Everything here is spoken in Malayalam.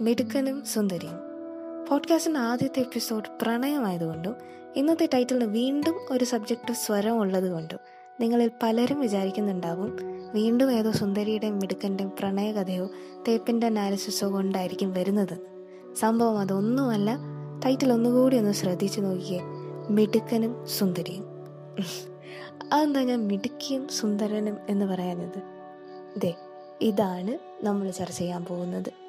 മിടുക്കനും സുന്ദരിയും. പോഡ്കാസ്റ്റിന്റെ ആദ്യത്തെ എപ്പിസോഡ് പ്രണയമായതുകൊണ്ടും ഇന്നത്തെ ടൈറ്റിലിന് വീണ്ടും ഒരു സബ്ജക്റ്റ് സ്വരം ഉള്ളതുകൊണ്ടും നിങ്ങളിൽ പലരും വിചാരിക്കുന്നുണ്ടാവും വീണ്ടും ഏതോ സുന്ദരിയുടെയും മിടുക്കന്റെയും പ്രണയകഥയോ തേപ്പിന്റെ അനാലിസിസോ കൊണ്ടായിരിക്കും വരുന്നത്. സംഭവം അതൊന്നുമല്ല ടൈറ്റിൽ ഒന്നുകൂടി ഒന്ന് ശ്രദ്ധിച്ചു നോക്കിയേ മിടുക്കനും സുന്ദരിയും. അതെന്താ ഞാൻ മിടുക്കിയും സുന്ദരനും എന്ന് പറയാനത് ദേ ഇതാണ് നമ്മൾ ചർച്ച ചെയ്യാൻ പോകുന്നത്.